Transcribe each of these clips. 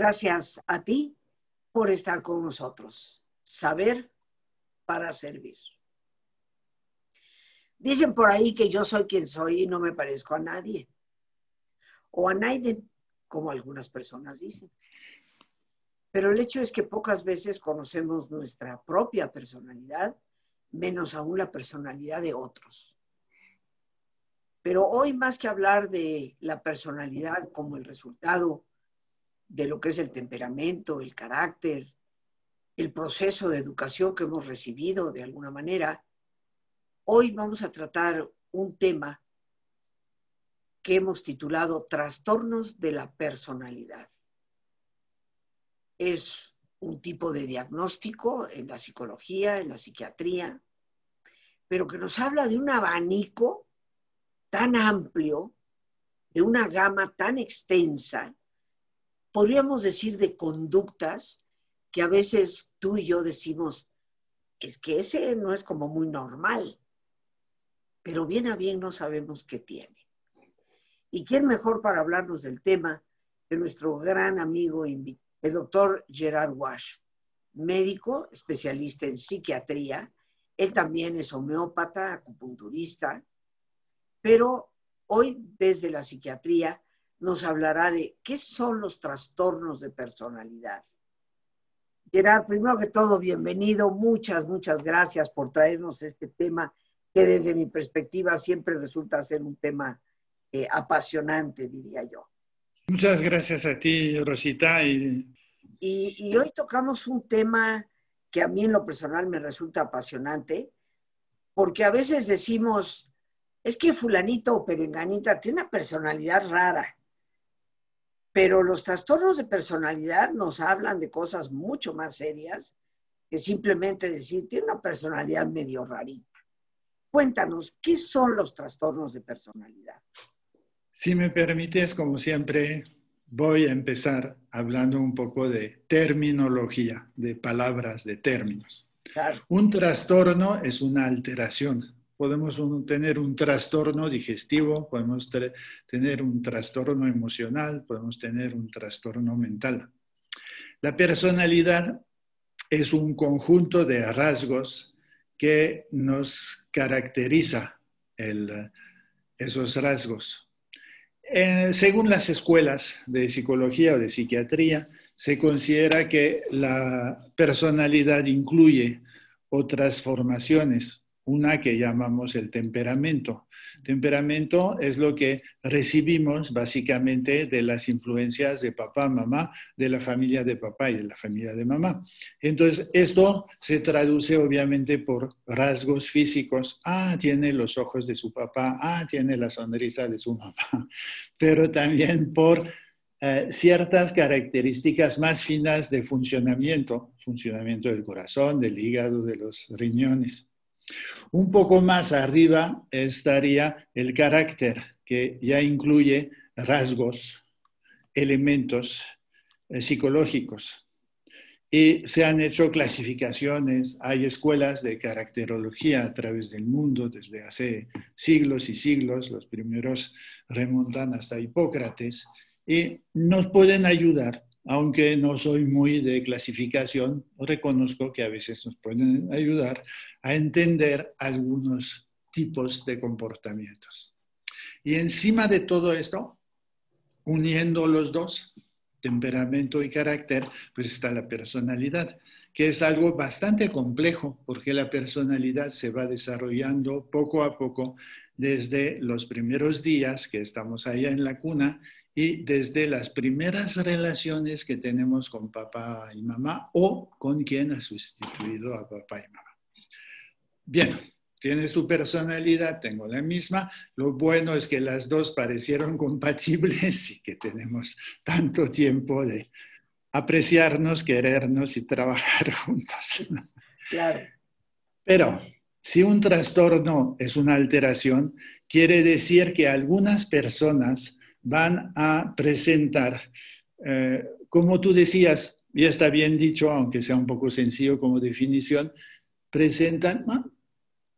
Gracias a ti por estar con nosotros. Saber para servir. Dicen por ahí que yo soy quien soy y no me parezco a nadie. O a nadie, como algunas personas dicen. Pero el hecho es que pocas veces conocemos nuestra propia personalidad, menos aún la personalidad de otros. Pero hoy más que hablar de la personalidad como el resultado de lo que es el temperamento, el carácter, el proceso de educación que hemos recibido de alguna manera, hoy vamos a tratar un tema que hemos titulado Trastornos de la Personalidad. Es un tipo de diagnóstico en la psicología, en la psiquiatría, pero que nos habla de un abanico tan amplio, de una gama tan extensa, podríamos decir de conductas que a veces tú y yo decimos, es que ese no es como muy normal, pero bien a bien no sabemos qué tiene. ¿Y quién mejor para hablarnos del tema que nuestro gran amigo, el doctor Gerard Wash, médico, especialista en psiquiatría? Él también es homeópata, acupunturista, pero hoy desde la psiquiatría nos hablará de qué son los trastornos de personalidad. Gerard, primero que todo, bienvenido. Muchas, muchas gracias por traernos este tema que desde mi perspectiva siempre resulta ser un tema eh, apasionante, diría yo. Muchas gracias a ti, Rosita. Y... y hoy tocamos un tema que a mí en lo personal me resulta apasionante, porque a veces decimos, es que fulanito o perenganita tiene una personalidad rara, pero los trastornos de personalidad nos hablan de cosas mucho más serias que simplemente decir, tiene una personalidad medio rarita. Cuéntanos, ¿qué son los trastornos de personalidad? Si me permites, como siempre, voy a empezar hablando un poco de terminología, de palabras, de términos. Un trastorno es una alteración podemos tener un trastorno digestivo, podemos tener un trastorno emocional, podemos tener un trastorno mental. La personalidad es un conjunto de rasgos que nos caracteriza esos rasgos. Según las escuelas de psicología o de psiquiatría, se considera que la personalidad incluye otras formaciones una que llamamos el temperamento. Temperamento es lo que recibimos básicamente de las influencias de papá, mamá, de la familia de papá y de la familia de mamá. Entonces, esto se traduce obviamente por rasgos físicos. Ah, tiene los ojos de su papá, ah, tiene la sonrisa de su mamá, pero también por eh, ciertas características más finas de funcionamiento, funcionamiento del corazón, del hígado, de los riñones. Un poco más arriba estaría el carácter, que ya incluye rasgos, elementos eh, psicológicos. Y se han hecho clasificaciones, hay escuelas de caracterología a través del mundo desde hace siglos y siglos, los primeros remontan hasta Hipócrates, y nos pueden ayudar, aunque no soy muy de clasificación, reconozco que a veces nos pueden ayudar a entender algunos tipos de comportamientos. Y encima de todo esto, uniendo los dos, temperamento y carácter, pues está la personalidad, que es algo bastante complejo porque la personalidad se va desarrollando poco a poco desde los primeros días que estamos allá en la cuna y desde las primeras relaciones que tenemos con papá y mamá o con quien ha sustituido a papá y mamá. Bien, tiene su personalidad, tengo la misma. Lo bueno es que las dos parecieron compatibles y que tenemos tanto tiempo de apreciarnos, querernos y trabajar juntos. Claro. Pero si un trastorno es una alteración, quiere decir que algunas personas van a presentar, eh, como tú decías, y está bien dicho, aunque sea un poco sencillo como definición, presentan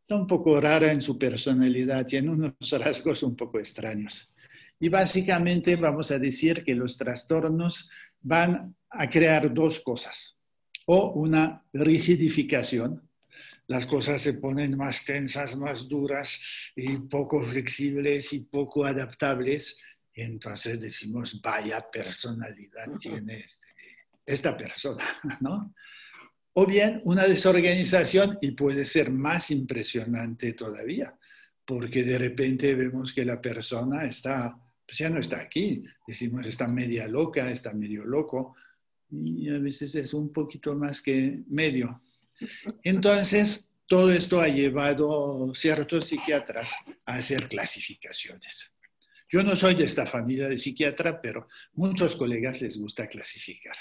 un poco rara en su personalidad, tiene unos rasgos un poco extraños. Y básicamente vamos a decir que los trastornos van a crear dos cosas. O una rigidificación, las cosas se ponen más tensas, más duras y poco flexibles y poco adaptables. Entonces decimos, vaya personalidad tiene este, esta persona, ¿no? O bien una desorganización y puede ser más impresionante todavía, porque de repente vemos que la persona está, pues ya no está aquí, decimos está media loca, está medio loco, y a veces es un poquito más que medio. Entonces, todo esto ha llevado ciertos psiquiatras a hacer clasificaciones. Yo no soy de esta familia de psiquiatra, pero muchos colegas les gusta clasificar.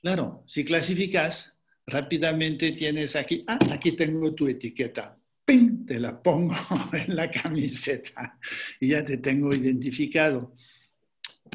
Claro, si clasificas, rápidamente tienes aquí, ah, aquí tengo tu etiqueta, ¡ping! Te la pongo en la camiseta y ya te tengo identificado.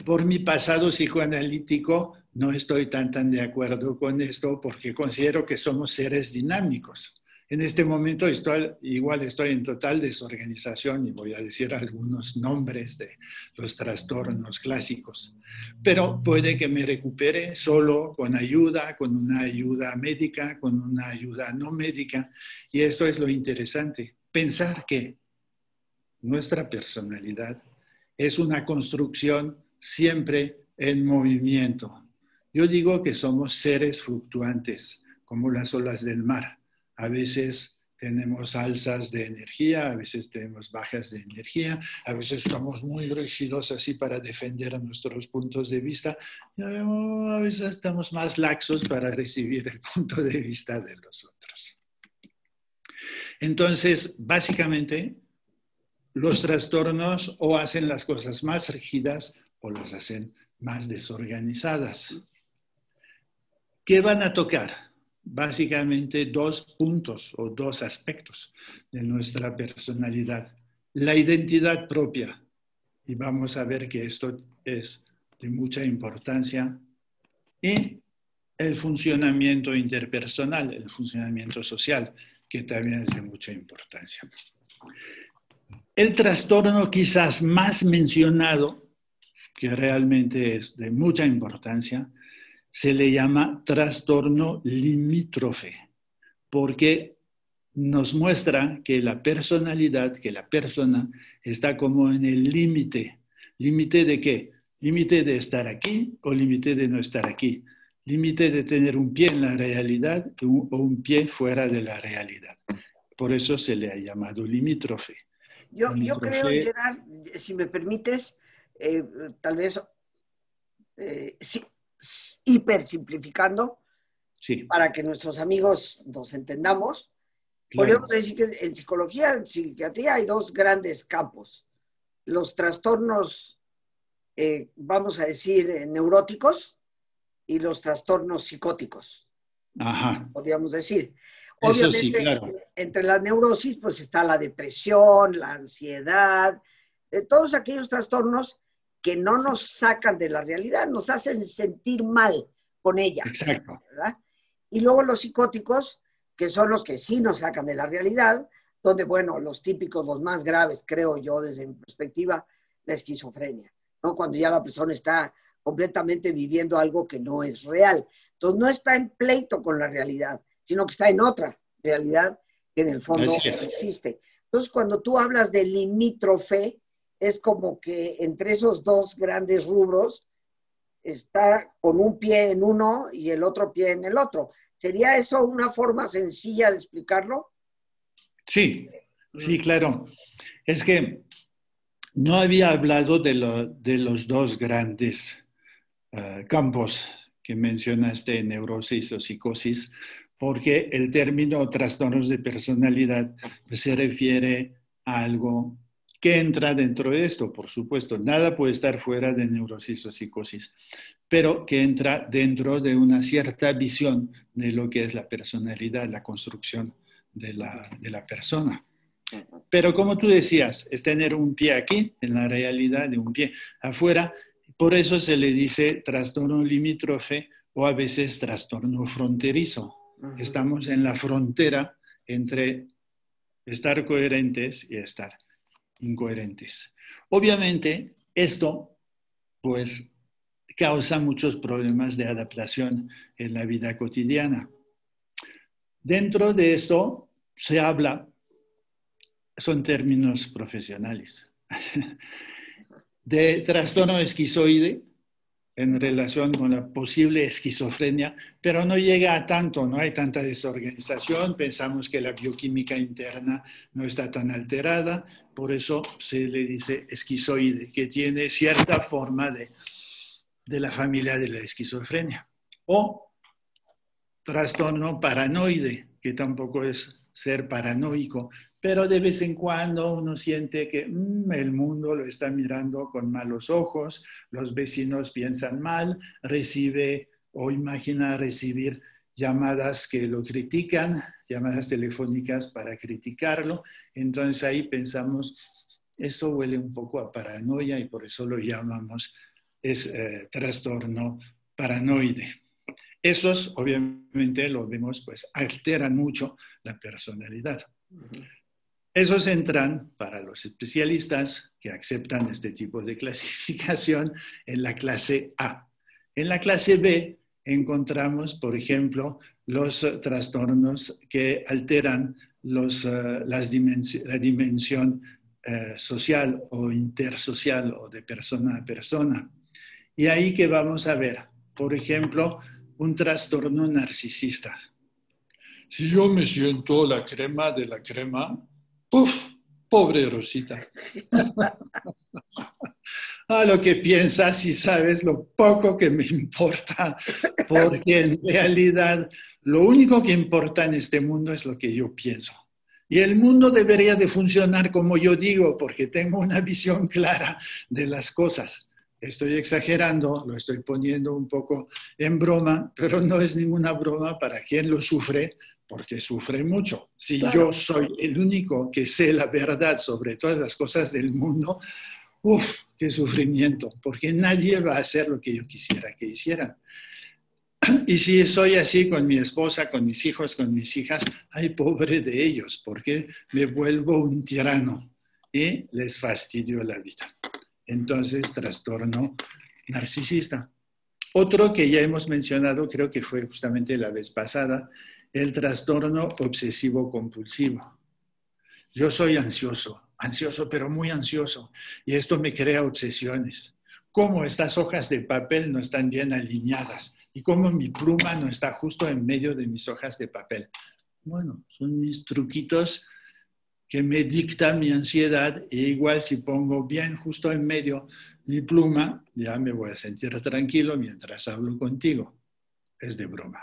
Por mi pasado psicoanalítico, no estoy tan, tan de acuerdo con esto porque considero que somos seres dinámicos. En este momento estoy, igual estoy en total desorganización y voy a decir algunos nombres de los trastornos clásicos, pero puede que me recupere solo con ayuda, con una ayuda médica, con una ayuda no médica. Y esto es lo interesante, pensar que nuestra personalidad es una construcción siempre en movimiento, yo digo que somos seres fluctuantes, como las olas del mar. A veces tenemos alzas de energía, a veces tenemos bajas de energía, a veces estamos muy rígidos así para defender nuestros puntos de vista, y a veces estamos más laxos para recibir el punto de vista de los otros. Entonces, básicamente, los trastornos o hacen las cosas más rígidas o las hacen más desorganizadas. ¿Qué van a tocar? Básicamente dos puntos o dos aspectos de nuestra personalidad. La identidad propia, y vamos a ver que esto es de mucha importancia, y el funcionamiento interpersonal, el funcionamiento social, que también es de mucha importancia. El trastorno quizás más mencionado, que realmente es de mucha importancia, se le llama trastorno limítrofe, porque nos muestra que la personalidad, que la persona está como en el límite. ¿Límite de qué? Límite de estar aquí o límite de no estar aquí. Límite de tener un pie en la realidad o un pie fuera de la realidad. Por eso se le ha llamado limítrofe. Yo, creo, Gerard, si me permites, eh, tal vez eh, hiper simplificando, para que nuestros amigos nos entendamos. Podríamos decir que en psicología, en psiquiatría hay dos grandes campos. Los trastornos, eh, vamos a decir, eh, neuróticos y los trastornos psicóticos. Ajá. Podríamos decir. Obviamente, entre la neurosis, pues está la depresión, la ansiedad, eh, todos aquellos trastornos que no nos sacan de la realidad, nos hacen sentir mal con ella. Exacto. Y luego los psicóticos, que son los que sí nos sacan de la realidad, donde, bueno, los típicos, los más graves, creo yo, desde mi perspectiva, la esquizofrenia, ¿no? Cuando ya la persona está completamente viviendo algo que no es real. Entonces, no está en pleito con la realidad, sino que está en otra realidad que en el fondo existe. Entonces, cuando tú hablas de limítrofe, es como que entre esos dos grandes rubros está con un pie en uno y el otro pie en el otro. ¿Sería eso una forma sencilla de explicarlo? Sí, sí, claro. Es que no había hablado de, los dos grandes eh, campos que mencionaste, neurosis o psicosis, porque el término trastornos de personalidad se refiere a algo ¿Qué entra dentro de esto? Por supuesto, nada puede estar fuera de neurosis o psicosis, pero que entra dentro de una cierta visión de lo que es la personalidad, la construcción de la, de la persona. Pero como tú decías, es tener un pie aquí, en la realidad de un pie afuera, por eso se le dice trastorno limítrofe o a veces trastorno fronterizo. Estamos en la frontera entre estar coherentes y estar incoherentes. Obviamente, esto, pues, causa muchos problemas de adaptación en la vida cotidiana. Dentro de esto se habla, son términos profesionales, de trastorno esquizoide en relación con la posible esquizofrenia, pero no llega a tanto, no hay tanta desorganización, pensamos que la bioquímica interna no está tan alterada, por eso se le dice esquizoide, que tiene cierta forma de, de la familia de la esquizofrenia. O trastorno paranoide, que tampoco es ser paranoico, pero de vez en cuando uno siente que mm, el mundo lo está mirando con malos ojos, los vecinos piensan mal, recibe o imagina recibir llamadas que lo critican, llamadas telefónicas para criticarlo. Entonces ahí pensamos, esto huele un poco a paranoia y por eso lo llamamos es eh, trastorno paranoide. Esos, obviamente, lo vemos, pues alteran mucho la personalidad. Esos entran para los especialistas que aceptan este tipo de clasificación en la clase A. En la clase B encontramos, por ejemplo, los trastornos que alteran los, eh, las la dimensión eh, social o intersocial o de persona a persona. Y ahí que vamos a ver, por ejemplo, un trastorno narcisista. Si yo me siento la crema de la crema, Uf, pobre Rosita. a lo que piensas y sabes lo poco que me importa, porque en realidad lo único que importa en este mundo es lo que yo pienso. Y el mundo debería de funcionar como yo digo, porque tengo una visión clara de las cosas. Estoy exagerando, lo estoy poniendo un poco en broma, pero no es ninguna broma para quien lo sufre, porque sufre mucho. Si yo soy el único que sé la verdad sobre todas las cosas del mundo, uff, qué sufrimiento, porque nadie va a hacer lo que yo quisiera que hicieran. Y si soy así con mi esposa, con mis hijos, con mis hijas, ay, pobre de ellos, porque me vuelvo un tirano y les fastidio la vida. Entonces, trastorno narcisista. Otro que ya hemos mencionado, creo que fue justamente la vez pasada, el trastorno obsesivo compulsivo. Yo soy ansioso, ansioso, pero muy ansioso, y esto me crea obsesiones. Cómo estas hojas de papel no están bien alineadas y cómo mi pluma no está justo en medio de mis hojas de papel. Bueno, son mis truquitos que me dictan mi ansiedad e igual si pongo bien justo en medio mi pluma, ya me voy a sentir tranquilo mientras hablo contigo. Es de broma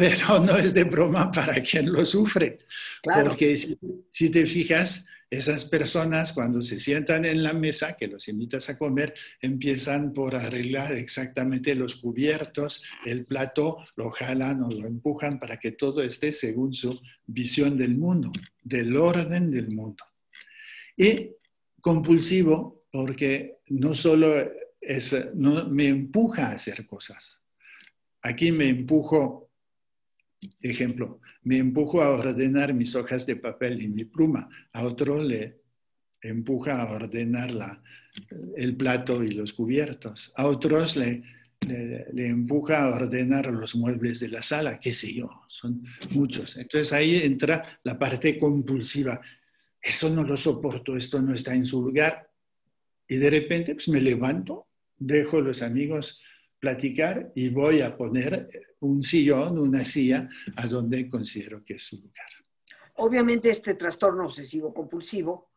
pero no es de broma para quien lo sufre. Porque si, te fijas, esas personas cuando se sientan en la mesa, que los invitas a comer, empiezan por arreglar exactamente los cubiertos, el plato, lo jalan o lo empujan para que todo esté según su visión del mundo, del orden del mundo. Y compulsivo, porque no solo es, no, me empuja a hacer cosas. Aquí me empujo Ejemplo, me empujo a ordenar mis hojas de papel y mi pluma, a otro le empuja a ordenar la, el plato y los cubiertos, a otros le, le, empuja a ordenar los muebles de la sala, qué sé yo, son muchos. Entonces ahí entra la parte compulsiva. Eso no lo soporto, esto no está en su lugar. Y de repente pues me levanto, dejo los amigos platicar y voy a poner un sillón, una silla, a donde considero que es su lugar. Obviamente este trastorno obsesivo compulsivo,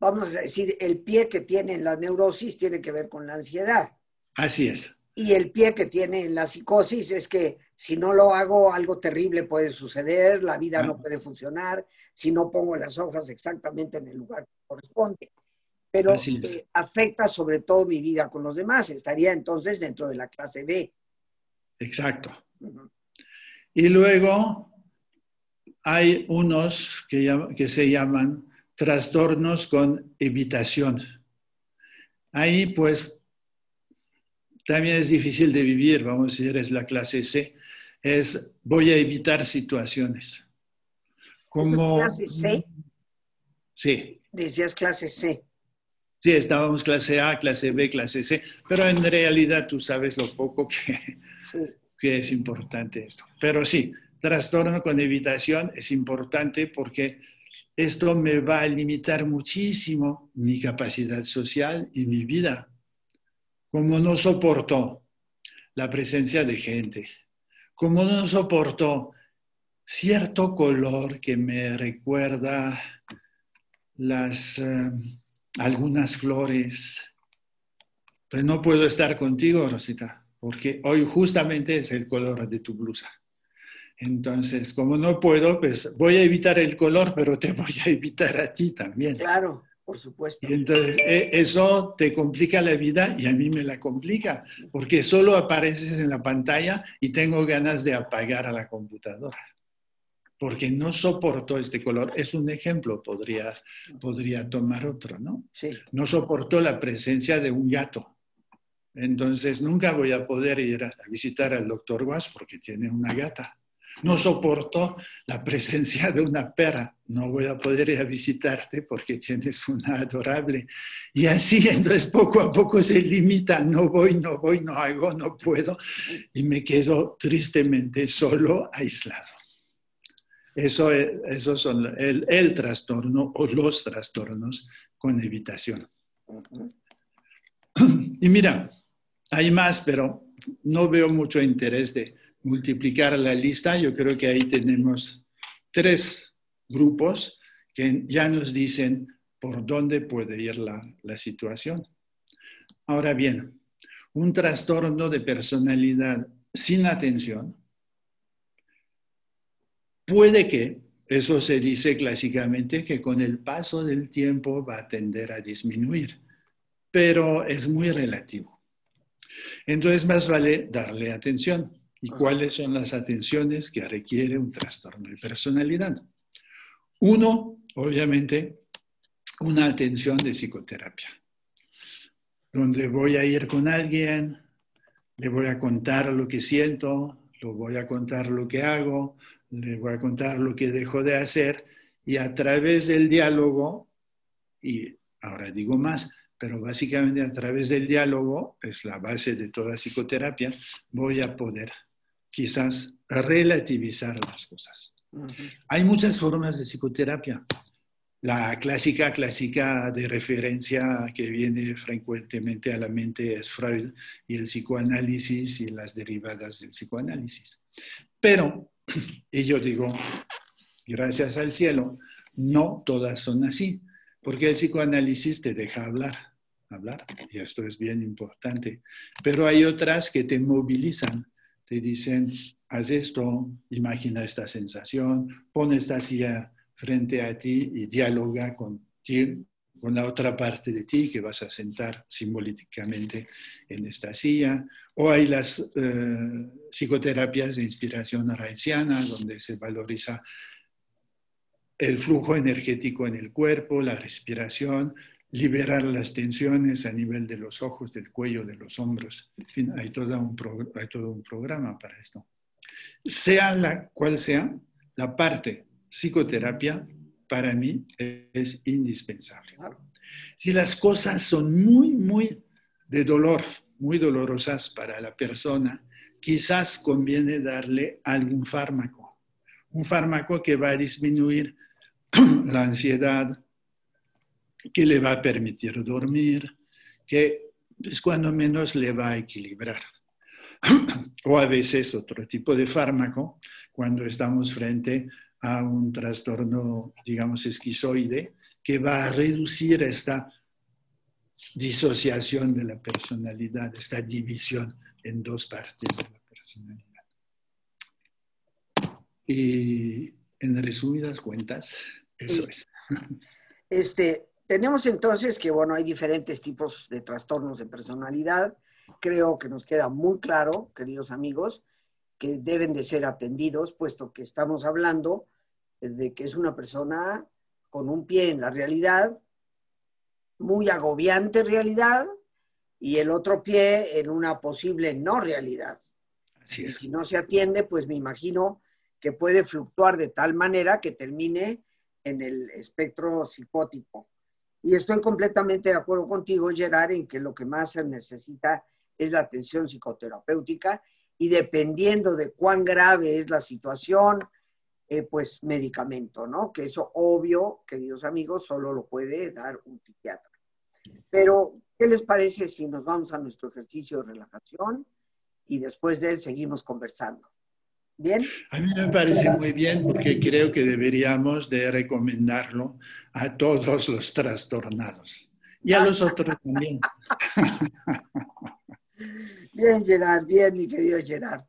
vamos a decir, el pie que tiene en la neurosis tiene que ver con la ansiedad. Así es. Y el pie que tiene en la psicosis es que si no lo hago, algo terrible puede suceder, la vida no ah. puede funcionar, si no pongo las hojas exactamente en el lugar que corresponde. Pero eh, afecta sobre todo mi vida con los demás. Estaría entonces dentro de la clase B. Exacto. Y luego hay unos que, que se llaman trastornos con evitación. Ahí pues también es difícil de vivir, vamos a decir, es la clase C. Es voy a evitar situaciones. Como, ¿Es clase C? Sí. Decías clase C. Sí, estábamos clase A, clase B, clase C, pero en realidad tú sabes lo poco que, que es importante esto. Pero sí, trastorno con evitación es importante porque esto me va a limitar muchísimo mi capacidad social y mi vida. Como no soporto la presencia de gente, como no soporto cierto color que me recuerda las, eh, algunas flores, pues no puedo estar contigo, Rosita, porque hoy justamente es el color de tu blusa. Entonces, como no puedo, pues voy a evitar el color, pero te voy a evitar a ti también. Claro, por supuesto. Y entonces, e, eso te complica la vida y a mí me la complica, porque solo apareces en la pantalla y tengo ganas de apagar a la computadora, porque no soporto este color. Es un ejemplo, podría, podría tomar otro, ¿no? Sí. No soporto la presencia de un gato. Entonces, nunca voy a poder ir a visitar al doctor Guas porque tiene una gata. No soporto la presencia de una perra. No voy a poder ir a visitarte porque tienes una adorable. Y así, entonces poco a poco se limita. No voy, no voy, no hago, no puedo. Y me quedo tristemente solo, aislado. Eso, eso son el, el trastorno o los trastornos con evitación. Y mira, hay más, pero no veo mucho interés de multiplicar la lista, yo creo que ahí tenemos tres grupos que ya nos dicen por dónde puede ir la, la situación. Ahora bien, un trastorno de personalidad sin atención puede que, eso se dice clásicamente, que con el paso del tiempo va a tender a disminuir, pero es muy relativo. Entonces, más vale darle atención y cuáles son las atenciones que requiere un trastorno de personalidad. Uno, obviamente, una atención de psicoterapia, donde voy a ir con alguien, le voy a contar lo que siento, le voy a contar lo que hago, le voy a contar lo que dejo de hacer y a través del diálogo, y ahora digo más, pero básicamente a través del diálogo, es la base de toda psicoterapia, voy a poder quizás relativizar las cosas. Hay muchas formas de psicoterapia. La clásica, clásica de referencia que viene frecuentemente a la mente es Freud y el psicoanálisis y las derivadas del psicoanálisis. Pero, y yo digo, gracias al cielo, no todas son así, porque el psicoanálisis te deja hablar, hablar, y esto es bien importante, pero hay otras que te movilizan, te dicen, haz esto, imagina esta sensación, pon esta silla frente a ti y dialoga con, con la otra parte de ti que vas a sentar simbólicamente en esta silla. O hay las eh, psicoterapias de inspiración raiciana, donde se valoriza el flujo energético en el cuerpo, la respiración, liberar las tensiones a nivel de los ojos, del cuello, de los hombros. En fin, hay todo un, hay todo un programa para esto. Sea la cual sea, la parte psicoterapia para mí es indispensable. Si las cosas son muy, muy de dolor, muy dolorosas para la persona, quizás conviene darle algún fármaco. Un fármaco que va a disminuir la ansiedad, que le va a permitir dormir, que es cuando menos le va a equilibrar. o a veces otro tipo de fármaco cuando estamos frente a un trastorno, digamos, esquizoide, que va a reducir esta disociación de la personalidad, esta división en dos partes de la personalidad. Y en resumidas cuentas, eso es. Este, tenemos entonces que, bueno, hay diferentes tipos de trastornos de personalidad. Creo que nos queda muy claro, queridos amigos, que deben de ser atendidos, puesto que estamos hablando de que es una persona con un pie en la realidad, muy agobiante realidad, y el otro pie en una posible no realidad. Y si no se atiende, pues me imagino que puede fluctuar de tal manera que termine en el espectro psicótico Y estoy completamente de acuerdo contigo, Gerard, en que lo que más se necesita es la atención psicoterapéutica y dependiendo de cuán grave es la situación, eh, pues medicamento, ¿no? Que eso obvio, queridos amigos, solo lo puede dar un psiquiatra. Pero, ¿qué les parece si nos vamos a nuestro ejercicio de relajación y después de él seguimos conversando? ¿Bien? A mí me parece muy bien porque creo que deberíamos de recomendarlo a todos los trastornados y a los otros también. Bien, Gerard, bien, mi querido Gerard.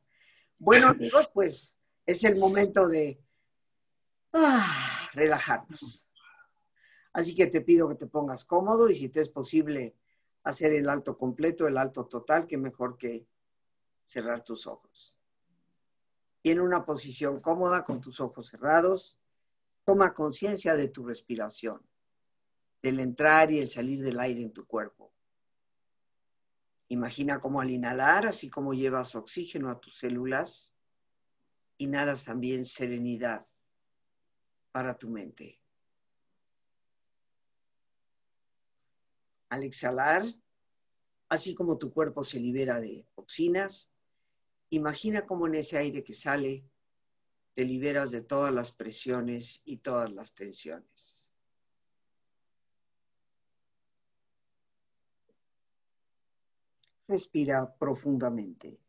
Bueno, amigos, pues es el momento de ah, relajarnos. Así que te pido que te pongas cómodo y si te es posible hacer el alto completo, el alto total, que mejor que cerrar tus ojos. Y en una posición cómoda con tus ojos cerrados, toma conciencia de tu respiración, del entrar y el salir del aire en tu cuerpo. Imagina cómo al inhalar, así como llevas oxígeno a tus células, inhalas también serenidad para tu mente. Al exhalar, así como tu cuerpo se libera de toxinas, imagina cómo en ese aire que sale te liberas de todas las presiones y todas las tensiones. Respira profundamente.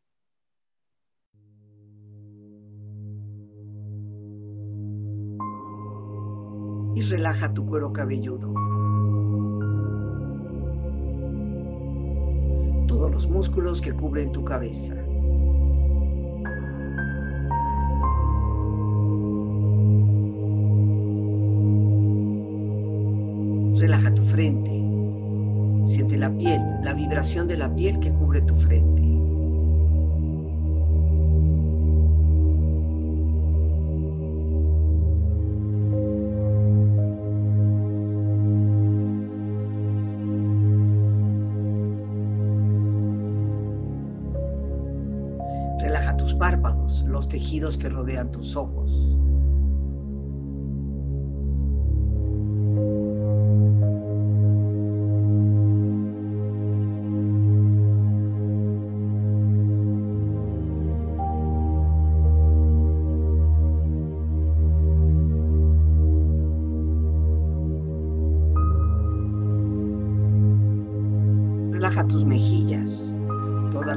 Y relaja tu cuero cabelludo. Todos los músculos que cubren tu cabeza. De la piel que cubre tu frente. Relaja tus párpados, los tejidos que rodean tus ojos.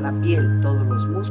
Tus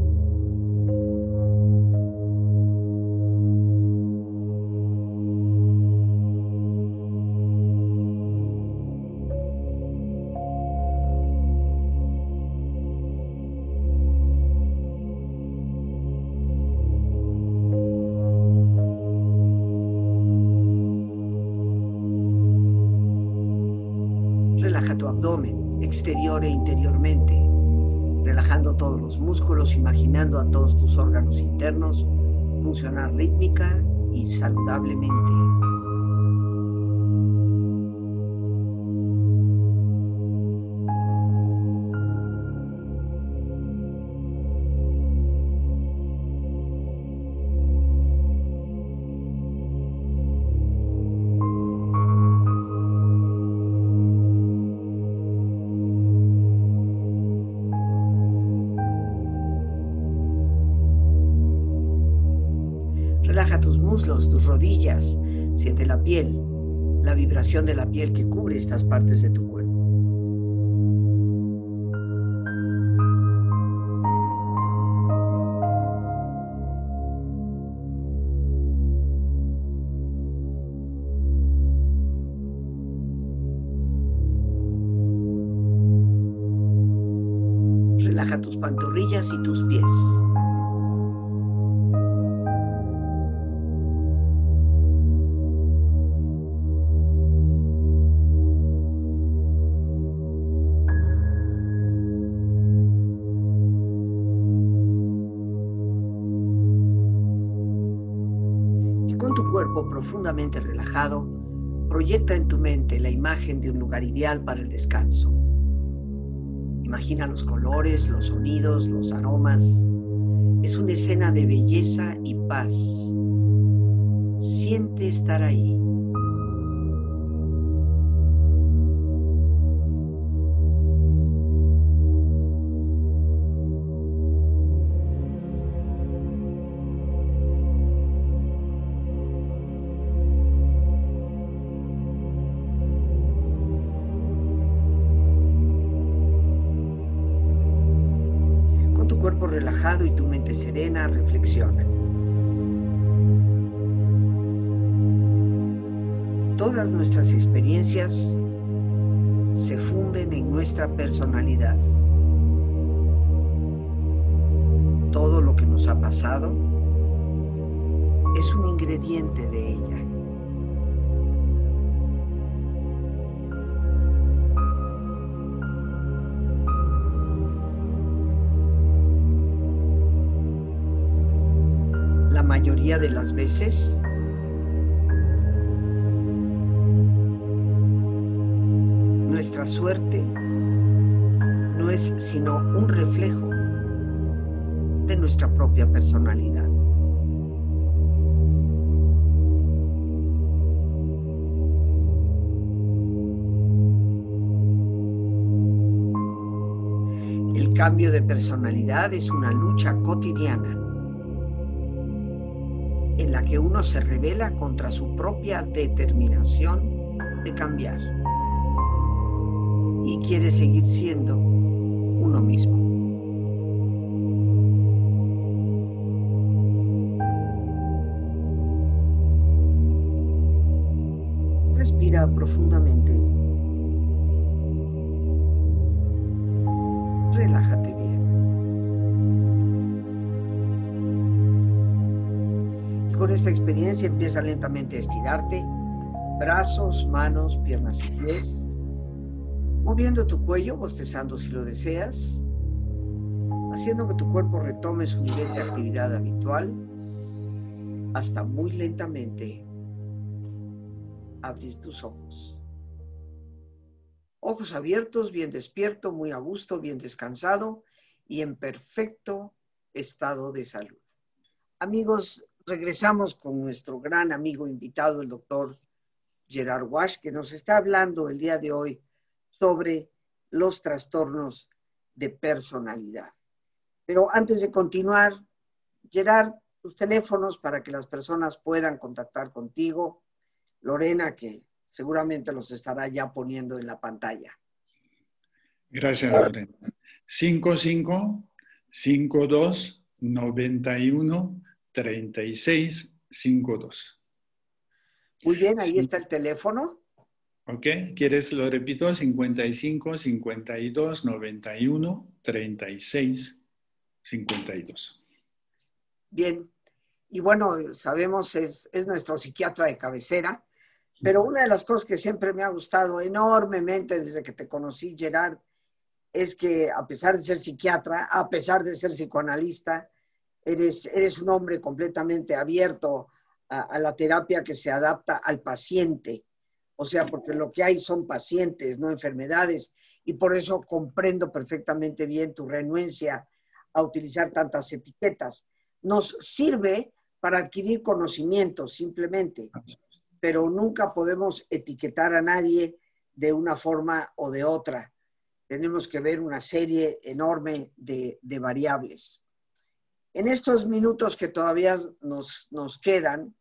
Imaginando a todos tus órganos internos funcionar rítmica y saludablemente. Tus rodillas, siente la piel, la vibración de la piel que cubre estas partes de tu lugar ideal para el descanso. Imagina los colores, los sonidos, los aromas. Es una escena de belleza y paz. Siente estar ahí. Serena, reflexiona. Todas nuestras experiencias se funden en nuestra personalidad. Todo lo que nos ha pasado es un ingrediente de ella. Mayoría de las veces nuestra suerte no es sino un reflejo de nuestra propia personalidad. El cambio de personalidad es una lucha cotidiana en la que uno se revela contra su propia determinación de cambiar y quiere seguir siendo uno mismo. Respira profundamente. Empieza lentamente a estirarte, brazos, manos, piernas y pies, moviendo tu cuello, bostezando si lo deseas, haciendo que tu cuerpo retome su nivel de actividad habitual, hasta muy lentamente abrir tus ojos. Ojos abiertos, bien despierto, muy a gusto, bien descansado y en perfecto estado de salud. Amigos, regresamos con nuestro gran amigo invitado, el doctor Gerard Wash, que nos está hablando el día de hoy sobre los trastornos de personalidad. Pero antes de continuar, Gerard, tus teléfonos para que las personas puedan contactar contigo. Lorena, que seguramente los estará ya poniendo en la pantalla. Gracias, Lorena. 55 52 91 3652. Muy bien, ahí está el teléfono. Ok, ¿quieres lo repito? 55 52 91 36 52. Bien, y bueno, sabemos, es, es nuestro psiquiatra de cabecera, pero una de las cosas que siempre me ha gustado enormemente desde que te conocí, Gerard, es que a pesar de ser psiquiatra, a pesar de ser psicoanalista, eres, eres un hombre completamente abierto a, la terapia que se adapta al paciente. O sea, porque lo que hay son pacientes, no enfermedades. Y por eso comprendo perfectamente bien tu renuencia a utilizar tantas etiquetas. Nos sirve para adquirir conocimiento simplemente, pero nunca podemos etiquetar a nadie de una forma o de otra. Tenemos que ver una serie enorme de, de variables. En estos minutos que todavía nos, nos quedan,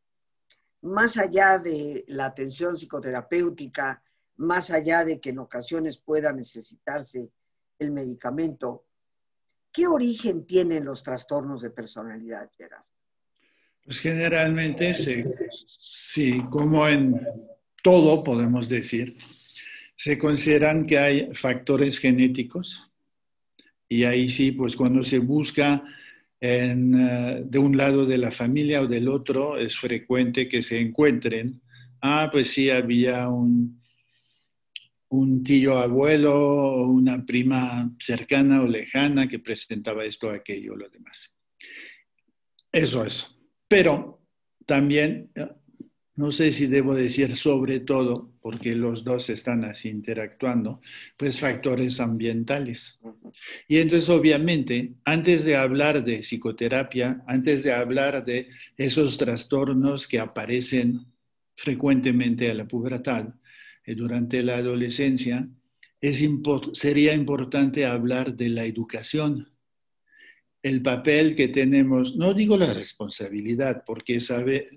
más allá de la atención psicoterapéutica, más allá de que en ocasiones pueda necesitarse el medicamento, ¿qué origen tienen los trastornos de personalidad, Gerard? Pues generalmente, sí, como en todo podemos decir, se consideran que hay factores genéticos y ahí sí, pues cuando se busca eh, de un lado de la familia o del otro, es frecuente que se encuentren. Ah, pues sí, había un, un tío abuelo o una prima cercana o lejana que presentaba esto, aquello, lo demás. Eso es. Pero también no sé si debo decir sobre todo, porque los dos están así interactuando, pues factores ambientales. Y entonces, obviamente, antes de hablar de psicoterapia, antes de hablar de esos trastornos que aparecen frecuentemente a la pubertad, eh, durante la adolescencia, es sería importante hablar de la educación, el papel que tenemos, no digo la responsabilidad, porque sabe,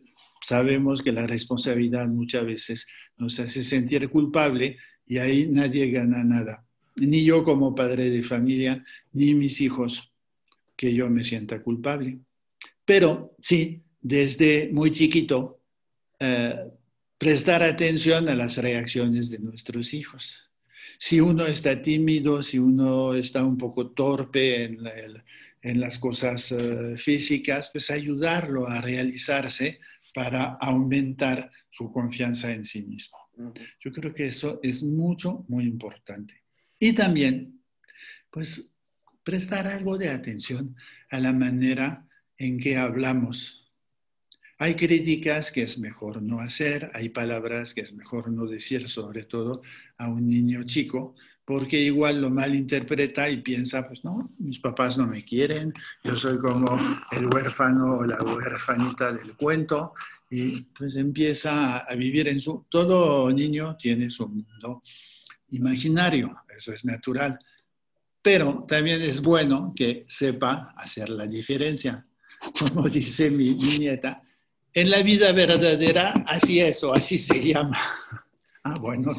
sabemos que la responsabilidad muchas veces nos hace sentir culpable y ahí nadie gana nada. Ni yo como padre de familia, ni mis hijos, que yo me sienta culpable. Pero sí, desde muy chiquito, eh, prestar atención a las reacciones de nuestros hijos. Si uno está tímido, si uno está un poco torpe en, en las cosas eh, físicas, pues ayudarlo a realizarse para aumentar su confianza en sí mismo. Yo creo que eso es mucho, muy importante. Y también, pues, prestar algo de atención a la manera en que hablamos. Hay críticas que es mejor no hacer, hay palabras que es mejor no decir, sobre todo a un niño chico, porque igual lo malinterpreta y piensa, pues no, mis papás no me quieren, yo soy como el huérfano o la huérfanita del cuento, y pues empieza a vivir en su... Todo niño tiene su mundo imaginario, eso es natural, pero también es bueno que sepa hacer la diferencia. Como dice mi, mi nieta, en la vida verdadera así es o así se llama. Ah, bueno,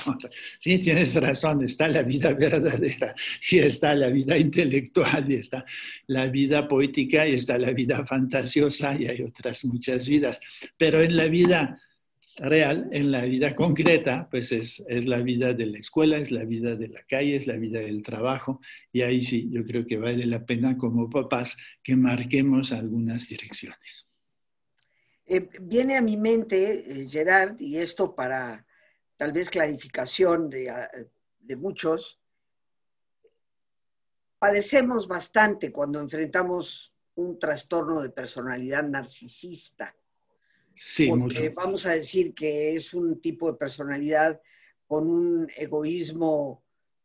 sí, tienes razón, está la vida verdadera y está la vida intelectual y está la vida poética y está la vida fantasiosa y hay otras muchas vidas. Pero en la vida real, en la vida concreta, pues es, es la vida de la escuela, es la vida de la calle, es la vida del trabajo y ahí sí, yo creo que vale la pena como papás que marquemos algunas direcciones. Eh, viene a mi mente, eh, Gerard, y esto para tal vez clarificación ah, de, muchos, padecemos bastante cuando enfrentamos un trastorno de personalidad narcisista. Sí, porque vamos a decir que es un tipo de personalidad con un egoísmo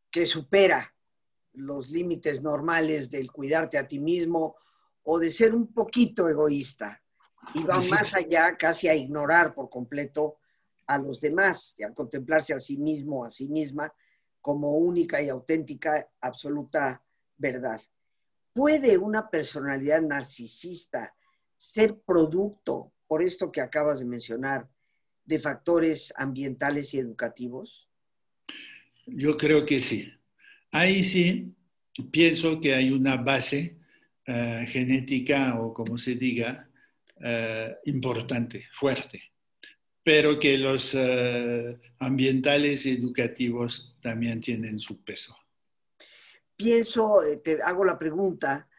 que supera los límites normales del cuidarte a ti mismo o de ser un poquito egoísta. Y va más allá casi a ignorar por completo a los demás y a contemplarse a sí mismo, a sí misma, como única y auténtica, absoluta verdad. ¿Puede una personalidad narcisista ser producto, por esto que acabas de mencionar, de factores ambientales y educativos? Yo creo que sí. Ahí sí pienso que hay una base eh, genética o como se diga, eh, importante, fuerte pero que los eh, ambientales y educativos también tienen su peso. Pienso, eh, te hago la pregunta,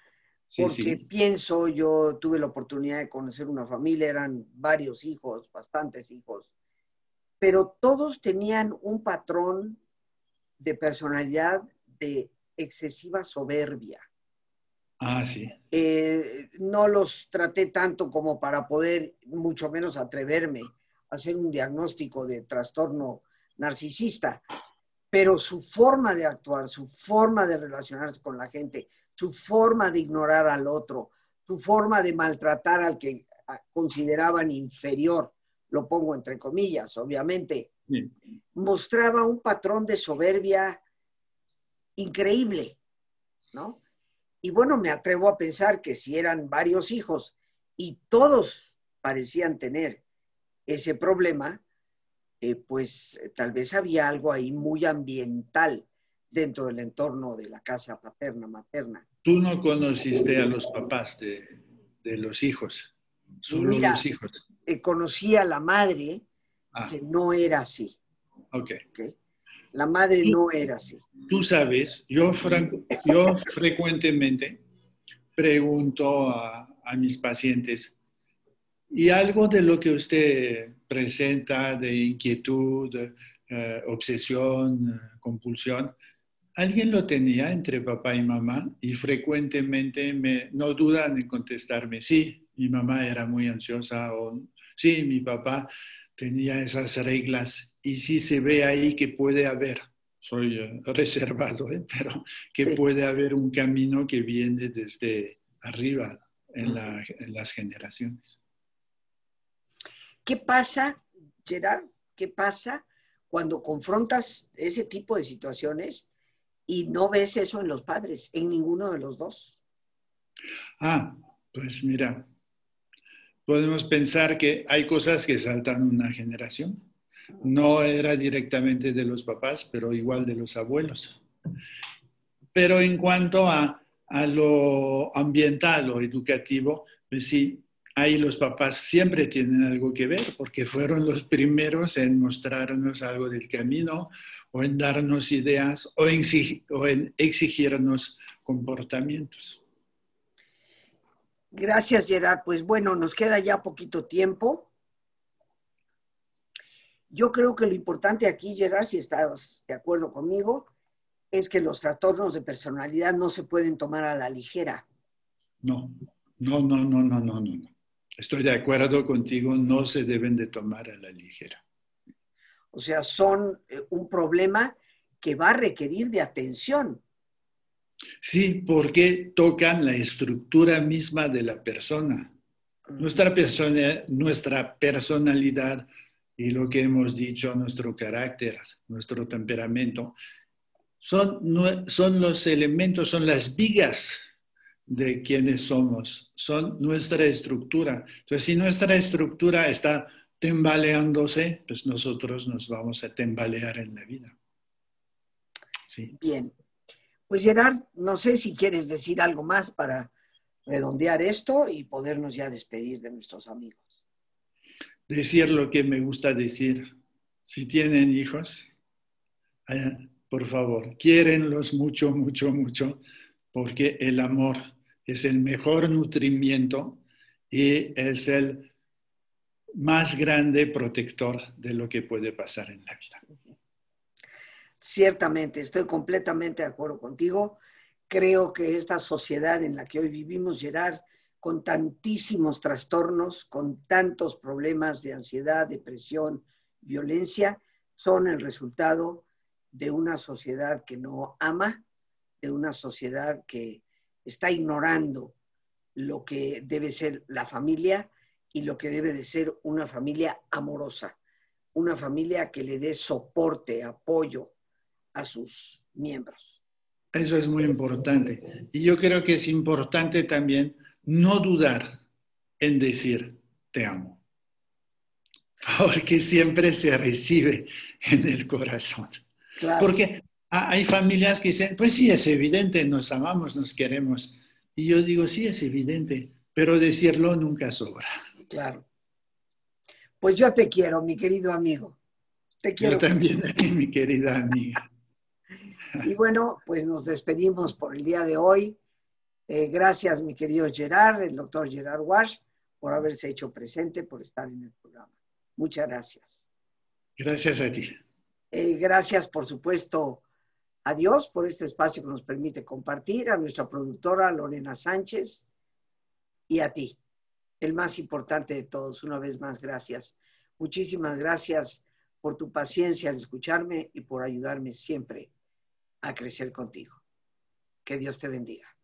porque pienso, yo tuve la oportunidad de conocer una familia, eran varios hijos, bastantes hijos, pero todos tenían un patrón de personalidad de excesiva soberbia. Ah, sí. Eh, no los traté tanto como para poder, mucho menos atreverme hacer un diagnóstico de trastorno narcisista, pero su forma de actuar, su forma de relacionarse con la gente, su forma de ignorar al otro, su forma de maltratar al que consideraban inferior, lo pongo entre comillas, obviamente, mostraba un patrón de soberbia increíble, ¿no? Y bueno, me atrevo a pensar que si eran varios hijos y todos parecían tener ese problema, eh, pues tal vez había algo ahí muy ambiental dentro del entorno de la casa paterna, materna. Tú no conociste a los papás de, los hijos, solo los hijos. Eh, conocí a la madre, ah. que no era así. Ok. La madre no era así. Tú sabes, yo, yo frecuentemente pregunto a, mis pacientes, ¿y algo de lo que usted presenta de inquietud, eh, obsesión, compulsión, alguien lo tenía entre papá y mamá? Y frecuentemente me, no dudan en contestarme, sí, mi mamá era muy ansiosa o sí, mi papá tenía esas reglas y sí se ve ahí que puede haber, soy eh, reservado, ¿eh? pero que puede haber un camino que viene desde arriba en, las generaciones. ¿Qué pasa, Gerard? ¿Qué pasa cuando confrontas ese tipo de situaciones y no ves eso en los padres, en ninguno de los dos? Ah, pues mira, podemos pensar que hay cosas que saltan una generación. No era directamente de los papás, pero igual de los abuelos. Pero en cuanto a, lo ambiental o educativo, pues sí, ahí los papás siempre tienen algo que ver, porque fueron los primeros en mostrarnos algo del camino o en darnos ideas o en exigirnos comportamientos. Gracias, Gerard. Pues bueno, nos queda ya poquito tiempo. Yo creo que lo importante aquí, Gerard, si estás de acuerdo conmigo, es que los trastornos de personalidad no se pueden tomar a la ligera. No, no, no, no, no, no, no. Estoy de acuerdo contigo, no se deben de tomar a la ligera. O sea, son eh, un problema que va a requerir de atención. Sí, porque tocan la estructura misma de la persona. Nuestra, persona, nuestra personalidad y lo que hemos dicho, nuestro carácter, nuestro temperamento, son, son los elementos, son las vigas de quienes somos, son nuestra estructura. Entonces, si nuestra estructura está tambaleándose, pues nosotros nos vamos a tambalear en la vida. Sí. Bien, pues Gerard, no sé si quieres decir algo más para redondear esto y podernos ya despedir de nuestros amigos. Decir lo que me gusta decir. Si tienen hijos, por favor, quiérenlos mucho, mucho, mucho, porque el amor es el mejor nutrimiento y es el más grande protector de lo que puede pasar en la vida. Ciertamente, estoy completamente de acuerdo contigo. Creo que esta sociedad en la que hoy vivimos, Gerard, con tantísimos trastornos, con tantos problemas de ansiedad, depresión, violencia, son el resultado de una sociedad que no ama, de una sociedad que está ignorando lo que debe ser la familia y lo que debe de ser una familia amorosa, una familia que le dé soporte, apoyo, a sus miembros. Eso es muy importante. Y yo creo que es importante también no dudar en decir te amo, porque siempre se recibe en el corazón. Porque hay familias que dicen, pues sí, es evidente, nos amamos, nos queremos. Y yo digo, sí, es evidente, pero decirlo nunca sobra. Claro. Pues yo te quiero, mi querido amigo. Te quiero. Yo también, mi querida amiga. Y bueno, pues nos despedimos por el día de hoy. Eh, gracias, mi querido Gerard, el doctor Gerard Wash, por haberse hecho presente, por estar en el programa. Muchas gracias. Gracias a ti. Eh, gracias, por supuesto, a Dios por este espacio que nos permite compartir, a nuestra productora Lorena Sánchez y a ti, el más importante de todos. Una vez más, gracias. Muchísimas gracias por tu paciencia al escucharme y por ayudarme siempre a crecer contigo. Que Dios te bendiga.